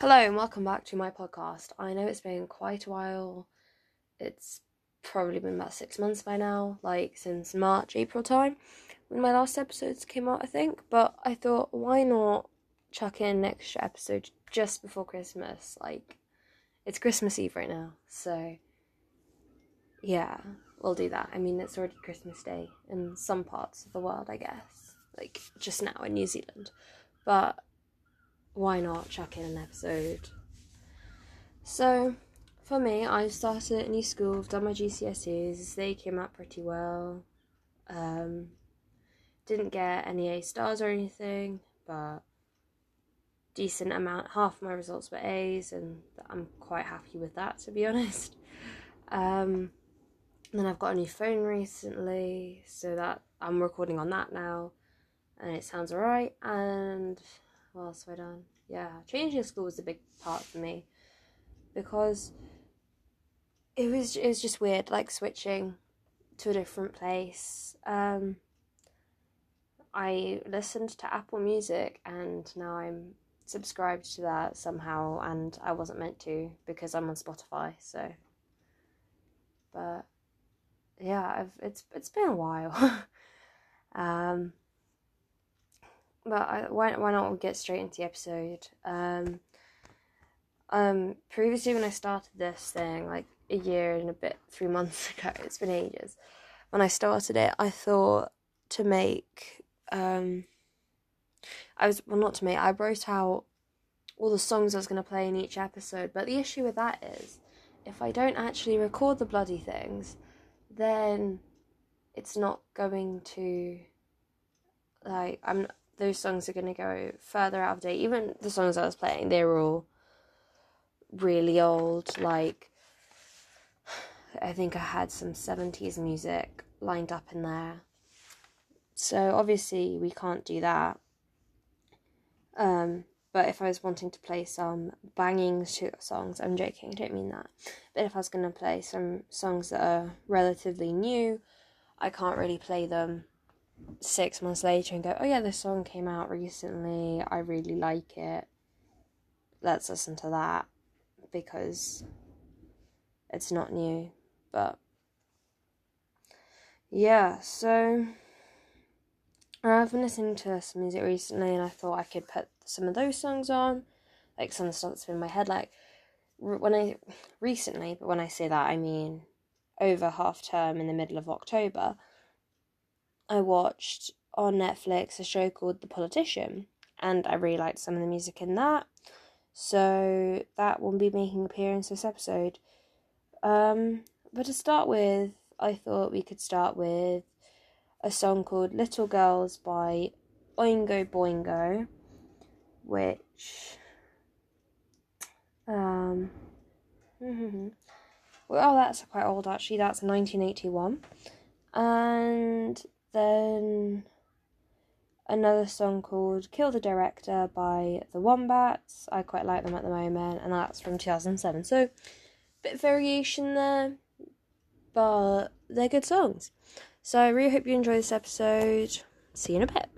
Hello and welcome back to my podcast. I know it's been quite a while. It's probably been about six months by now, like since March, April time, when my last episodes came out, I think. But I thought, why not chuck in an extra episode just before Christmas? Like, it's Christmas Eve right now, so yeah, we'll do that. I mean, it's already Christmas Day in some parts of the world, I guess, like just now in New Zealand. But why not chuck in an episode? So, for me, I started a new school, I've done my GCSEs, they came out pretty well. Um, didn't get any A stars or anything, but decent amount, half my results were A's, and I'm quite happy with that, to be honest. Um, then I've got a new phone recently, so that I'm recording on that now, and it sounds alright, and what else have I done? Yeah, changing school was a big part for me because it was it was just weird, like switching to a different place. Um, I listened to Apple Music, and now I'm subscribed to that somehow, and I wasn't meant to because I'm on Spotify. So, but yeah, I've it's it's been a while. um, but I, why why not get straight into the episode? Um, um, previously when I started this thing, like a year and a bit, three months ago, it's been ages. When I started it, I thought to make um, I was well not to make. I wrote out all the songs I was going to play in each episode, but the issue with that is if I don't actually record the bloody things, then it's not going to like I'm those songs are going to go further out of date. Even the songs I was playing, they were all really old. Like, I think I had some 70s music lined up in there. So, obviously, we can't do that. Um, but if I was wanting to play some banging songs, I'm joking, I don't mean that. But if I was going to play some songs that are relatively new, I can't really play them six months later and go, oh yeah, this song came out recently. I really like it. Let's listen to that because it's not new. But yeah, so I've been listening to some music recently and I thought I could put some of those songs on, like some stuff that's been in my head. Like when I recently, but when I say that, I mean over half term in the middle of October. I watched on Netflix a show called The Politician, and I really liked some of the music in that. So that will be making appearance this episode. Um, but to start with, I thought we could start with a song called Little Girls by Oingo Boingo, which um well that's quite old actually, that's 1981. And then another song called Kill the Director by The Wombats. I quite like them at the moment, and that's from 2007. So, bit of variation there, but they're good songs. So, I really hope you enjoy this episode. See you in a bit.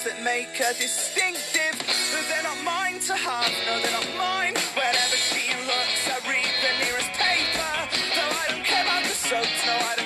Skills that make her distinctive. But they're not mine to have. No, they're not mine. Whenever she looks, I read the nearest paper. Though I don't care about the soaps. No, I don't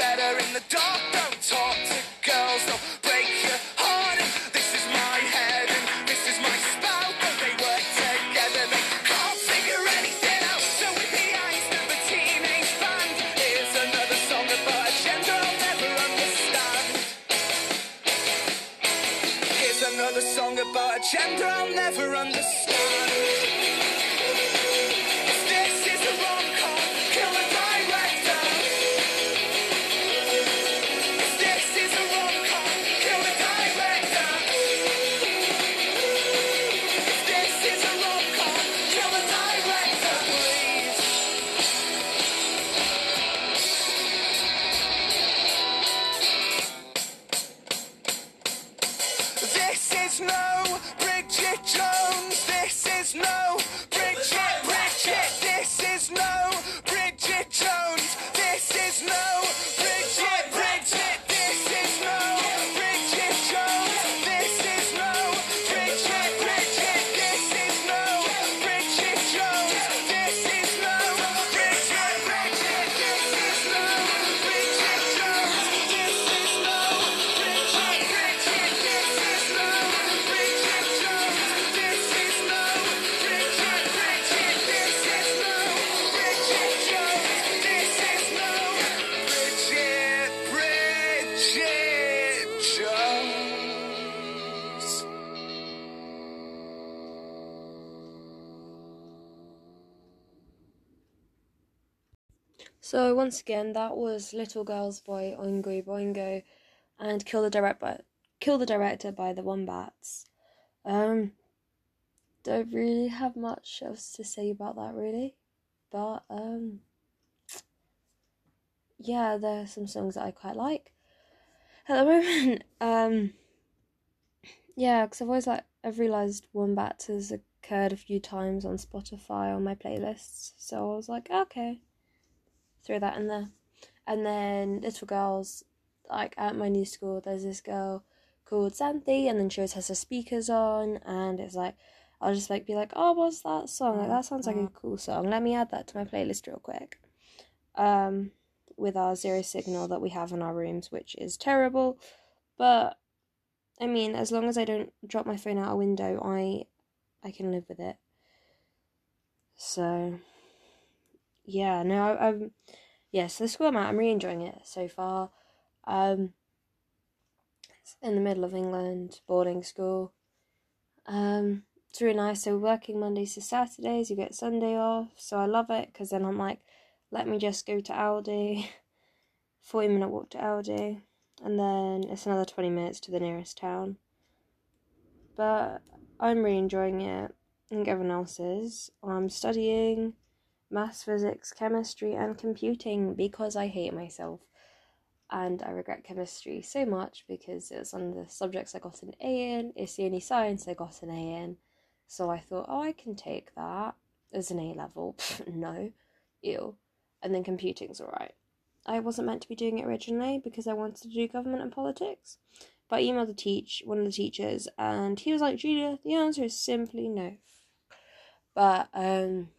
better in the dark. Don't talk to girls, once again, that was Little Girls by Oingo Boingo, and Kill the Director, Kill the Director by the Wombats. Um, don't really have much else to say about that really, but um, yeah, there are some songs that I quite like. At the moment, um, yeah, because I've always like I've realised Wombats has occurred a few times on Spotify on my playlists, so I was like, okay throw that in there. And then little girls, like at my new school, there's this girl called Xanthi, and then she always has her speakers on, and it's like I'll just like be like, oh, what's that song? Like that sounds like a cool song. Let me add that to my playlist real quick. Um, with our zero signal that we have in our rooms, which is terrible, but I mean, as long as I don't drop my phone out a window, I I can live with it. So yeah, no, I'm yes, the school I'm at, I'm really enjoying it so far. Um, it's in the middle of England, boarding school. Um, it's really nice. So working Mondays to Saturdays, you get Sunday off. So I love it because then I'm like, let me just go to Aldi, forty minute walk to Aldi, and then it's another twenty minutes to the nearest town. But I'm really enjoying it. I think everyone else is. I'm studying maths, physics, chemistry, and computing because I hate myself. And I regret chemistry so much because it was one of the subjects I got an A in. It's the only science I got an A in. So I thought, oh, I can take that as an A level. no, ew. And then computing's alright. I wasn't meant to be doing it originally because I wanted to do government and politics. But I emailed the teach one of the teachers and he was like, Julia, the answer is simply no. But um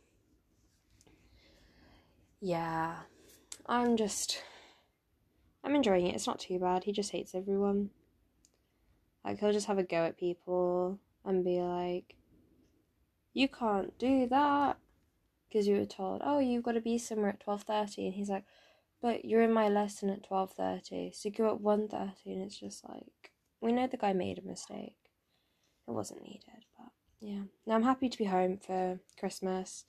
yeah, I'm just. I'm enjoying it. It's not too bad. He just hates everyone. Like, he'll just have a go at people and be like, You can't do that. Because you were told, Oh, you've got to be somewhere at 12.30. And he's like, But you're in my lesson at 12.30. So go at 1.30. And it's just like, we know the guy made a mistake. It wasn't needed. But yeah. Now I'm happy to be home for Christmas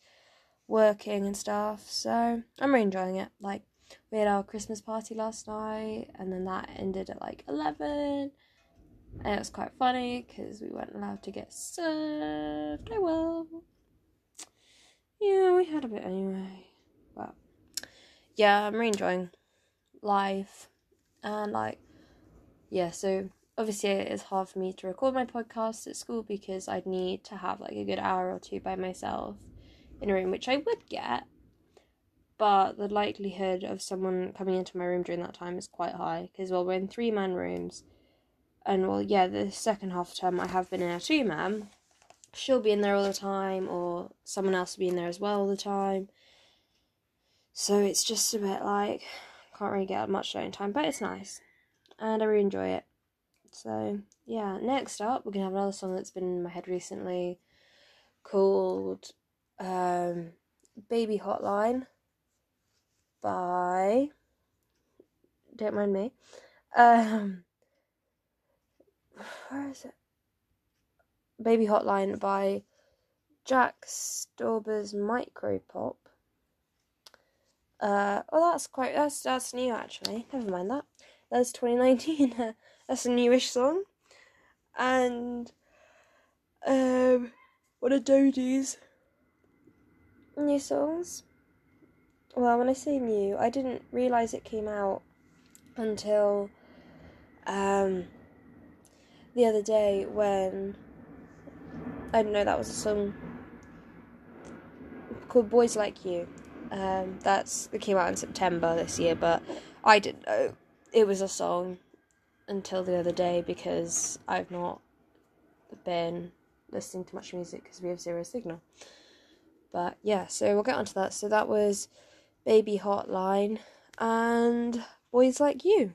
working and stuff. So I'm really enjoying it. Like we had our Christmas party last night, and then that ended at like eleven, And it was quite funny because we weren't allowed to get served. Oh well. Yeah, we had a bit anyway. But yeah, I'm really enjoying life. And like, yeah, so obviously it is hard for me to record my podcast at school because I'd need to have like a good hour or two by myself in a room, which I would get. But the likelihood of someone coming into my room during that time is quite high because, well, we're in three man rooms. And, well, yeah, the second half term I have been in a two man. She'll be in there all the time, or someone else will be in there as well all the time. So it's just a bit like, can't really get much alone time, but it's nice. And I really enjoy it. So, yeah, next up, we're to have another song that's been in my head recently called um, Baby Hotline by don't mind me. Um where is it? Baby Hotline by Jack Stauber's Micropop. Uh oh that's quite that's that's new actually. Never mind that. That's twenty nineteen. that's a newish song. And um one of Dodie's new songs well, when I say new, I didn't realize it came out until um, the other day when I don't know that was a song called "Boys Like You." Um, that's it came out in September this year, but I didn't know it was a song until the other day because I've not been listening to much music because we have zero signal. But yeah, so we'll get onto that. So that was Baby Hotline, and Boys Like You.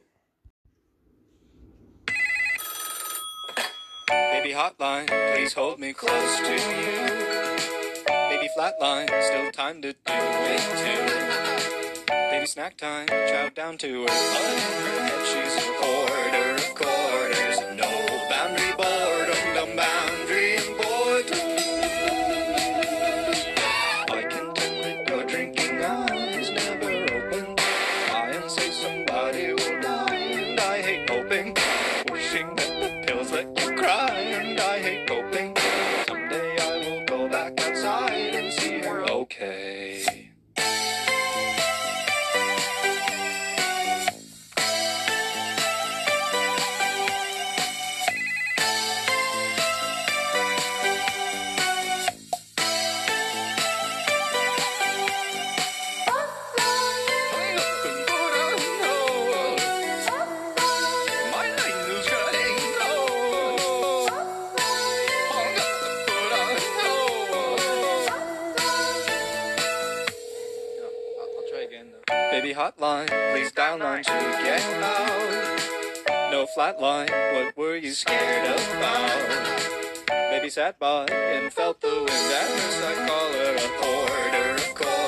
Baby hotline, please hold me close to you. Baby flatline, still time to do it too. Baby snack time, chow down to her she's a quarter of quarters. Hotline, please dial nine to get out. No flatline, what were you scared about? Baby sat by and felt the wind and missed I call her a quarter of quarters.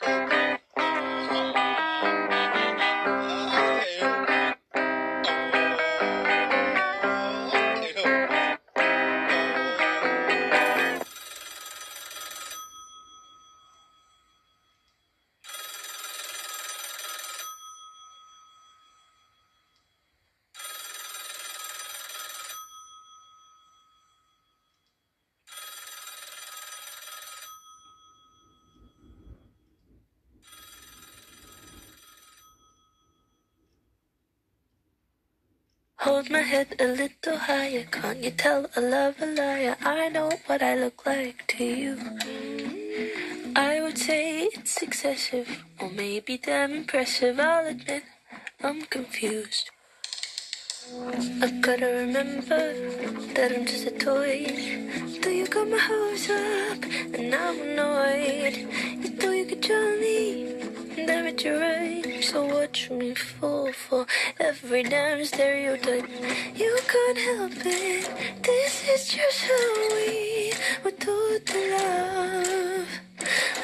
life. My head a little higher. Can't you tell I love a liar? I know what I look like to you. I would say it's excessive, or maybe damn impressive. I'll admit I'm confused. I gotta remember that I'm just a toy. Though you got my hopes up, and I'm annoyed. You thought you could draw me, damn it, you're right. So watch me fall for every damn stereotype. You can't help it. This is just how we were taught to love.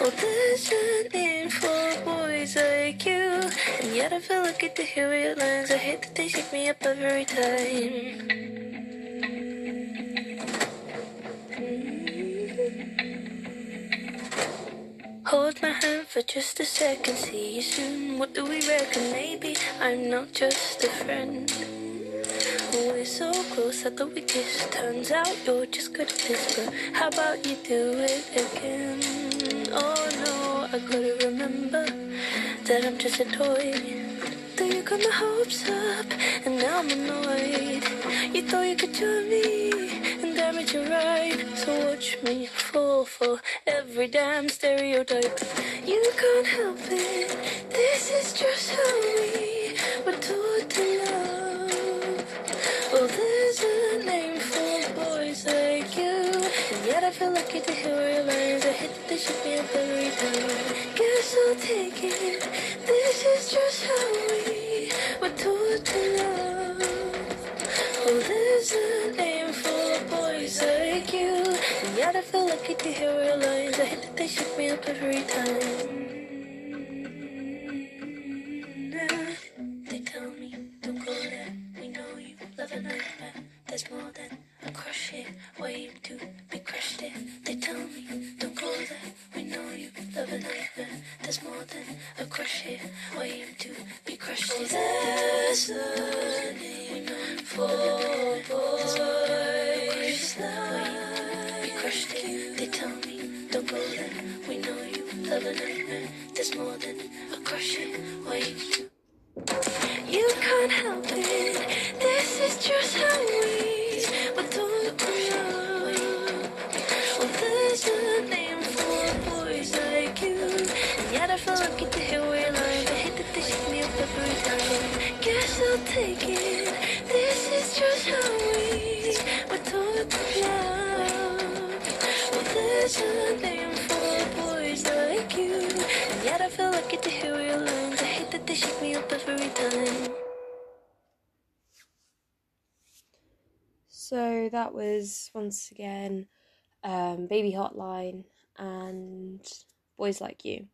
Oh, there's a for boys like you. And yet I feel lucky to hear your lines. I hate that they shake me up every time. Hold my hand for just a second. See you soon. What do we reckon? Maybe I'm not just a friend. We're so close, I thought we kissed. Turns out you're just good at this, but how about you do it again? Oh no, I gotta remember that I'm just a toy. Though you got my hopes up, and now I'm annoyed. You thought you could join me, damn it, right. So watch me fall for every damn stereotype. You can't help it, this is just how we were taught to love. Oh, there's a name for boys like you. And yet I feel lucky to hear your lines. I hit the shit every time. Guess I'll take it. This is just how we were taught to love. Oh, there's a name Hear your lines. I hit that they shake me up every time. Take it. This is just how we were taught to love. Well, there's a name for boys like you. And yet I feel lucky to hear your lines. I hate that they shake me up every time. So that was once again um, Baby Hotline and Boys Like You.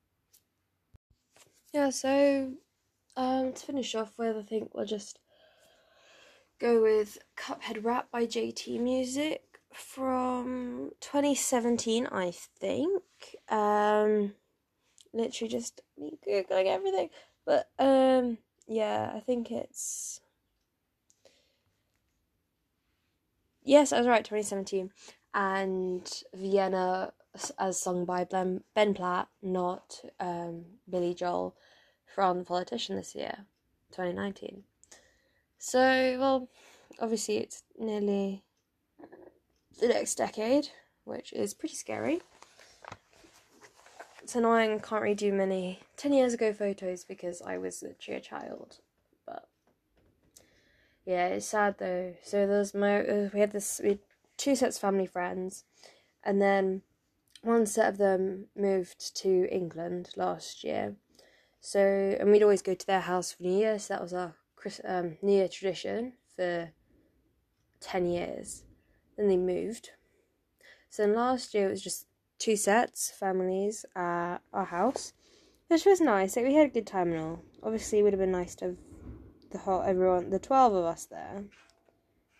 Yeah, so um, to finish off with, I think we'll just go with Cuphead Rap by JT Music from 2017, I think. Um, literally just me googling everything, but um, yeah, I think it's yes, I was right, 2017, and Vienna as sung by Ben, Platt, not um, Billy Joel from The Politician this year, 2019. So, well, obviously it's nearly the next decade, which is pretty scary. It's annoying, can't really do many 10 years ago photos because I was a child, but yeah, it's sad though. So there's my uh, we had this we had two sets of family friends, and then one set of them moved to England last year. So and we'd always go to their house for New Year. So that was our um, New Year tradition for ten years. Then they moved. So then last year it was just two sets of families at our house, which was nice. Like we had a good time and all. Obviously, it would have been nice to have the whole everyone the 12 of us there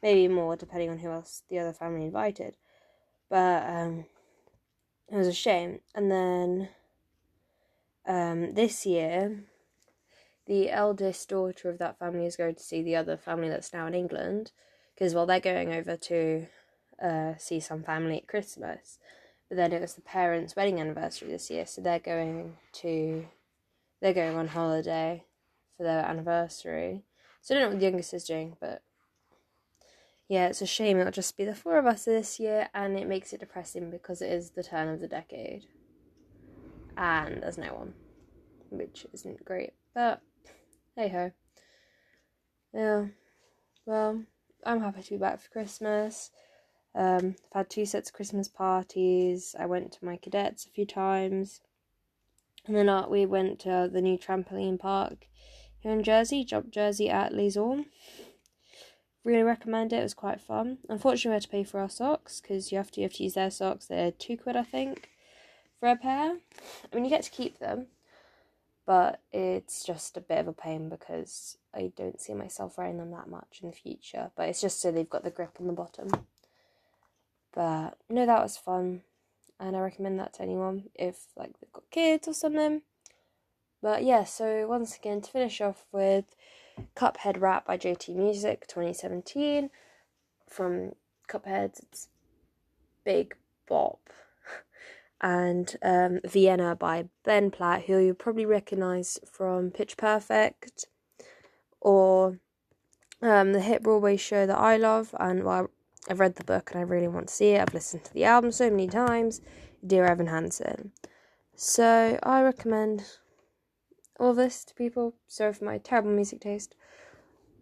maybe more depending on who else the other family invited but um it was a shame and then um this year the eldest daughter of that family is going to see the other family that's now in England because well they're going over to uh see some family at Christmas but then it was the parents wedding anniversary this year so they're going to they're going on holiday for their anniversary. So I don't know what the youngest is doing, but yeah, it's a shame it'll just be the four of us this year, and it makes it depressing because it is the turn of the decade. And there's no one, which isn't great, but hey ho. Yeah, well, I'm happy to be back for Christmas. Um, I've had two sets of Christmas parties. I went to my cadets a few times. And then uh, we went to the new trampoline park here in Jersey, Jump Jersey at Les Ormes. Really recommend it. It was quite fun. Unfortunately, we had to pay for our socks because you have to you have to use their socks. They're two quid, I think, for a pair. I mean, you get to keep them, but it's just a bit of a pain because I don't see myself wearing them that much in the future. But it's just so they've got the grip on the bottom. But no, that was fun, and I recommend that to anyone if like they've got kids or something. But yeah, so once again to finish off with Cuphead Rap by JT Music 2017 from Cuphead. It's Big Bop. And um, Vienna by Ben Platt, who you probably recognise from Pitch Perfect or um, the hit Broadway show that I love. And well, I've read the book and I really want to see it. I've listened to the album so many times. Dear Evan Hansen. So I recommend all this to people. Sorry for my terrible music taste.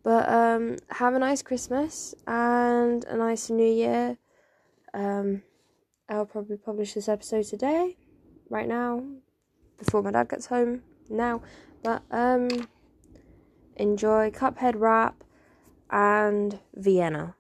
But um, have a nice Christmas and a nice New Year. Um, I'll probably publish this episode today, right now, before my dad gets home. Now, but um, enjoy Cuphead Rap and Vienna.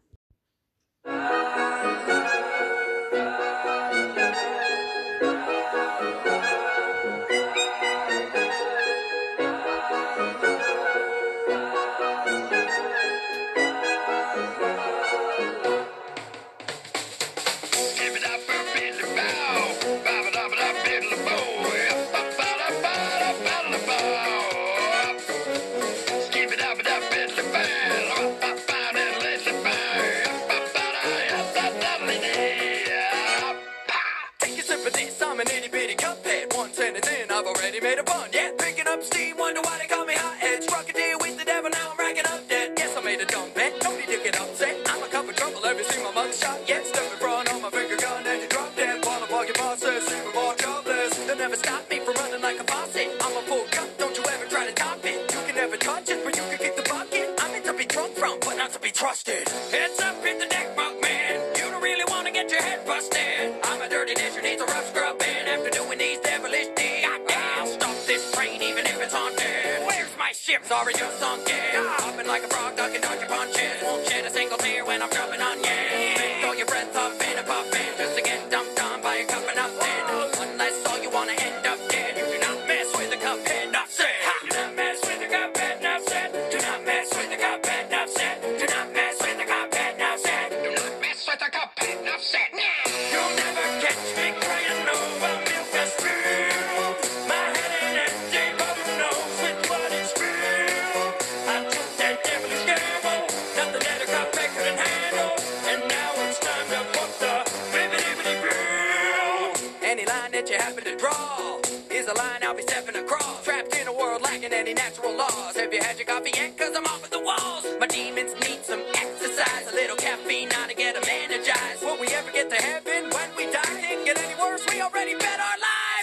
Head busted. I'm a dirty dish needs a rough scrubbing after doing these devilish deeds. Goddamn, stop this train even if it's haunted. Where's my ship? Sorry, just sunk in. Hopping like a frog, ducking dodger punches. Won't shed a single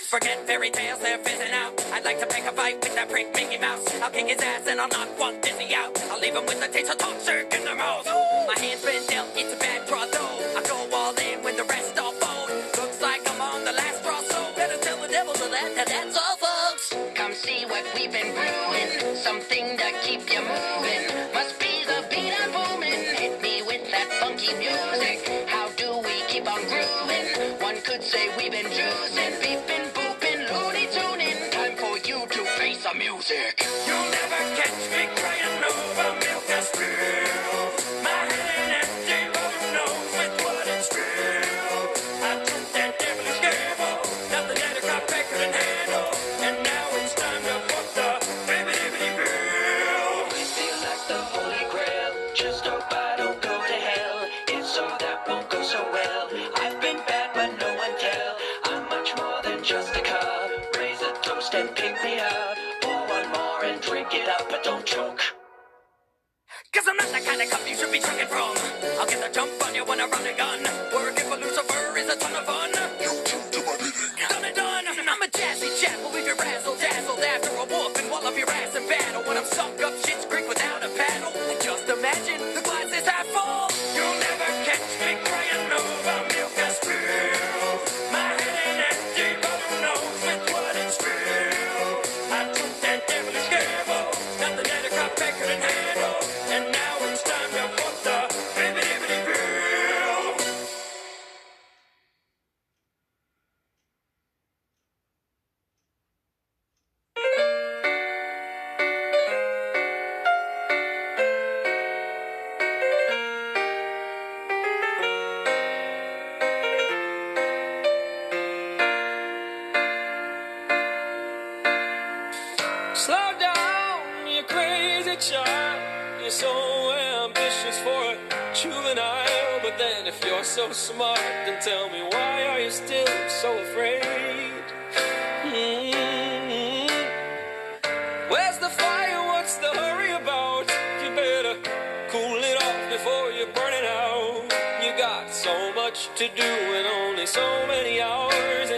Forget fairy tales, they're fizzing out. I'd like to pick a fight with that prick Mickey Mouse. I'll kick his ass and I'll knock one dizzy out. I'll leave him with a taste of toxic in their mouth. My hand's been dealt, it's a bad draw though. I go all in when the rest all fold. Looks like I'm on the last draw, so better tell the devil to that, that that's all, folks. Come see what we've been brewing. Something to keep you moving. drink it up, but don't choke. Cause I'm not the kind of cup you should be drinking from. I'll get the jump on you when I run a gun. Working for Lucifer is a ton of fun. You two do my bidding. Done and done. I'm a jazzy chap. We'll leave razzle dazzled after a wolf and wall up your ass in battle when I'm sunk up. you're so ambitious for a juvenile. But then if you're so smart, then tell me why are you still so afraid? Mm-hmm. Where's the fire? What's the hurry about? You better cool it off before you burn it out. You got so much to do and only so many hours.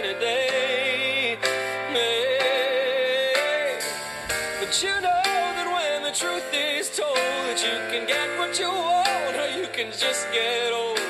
what you want, or you can just get old.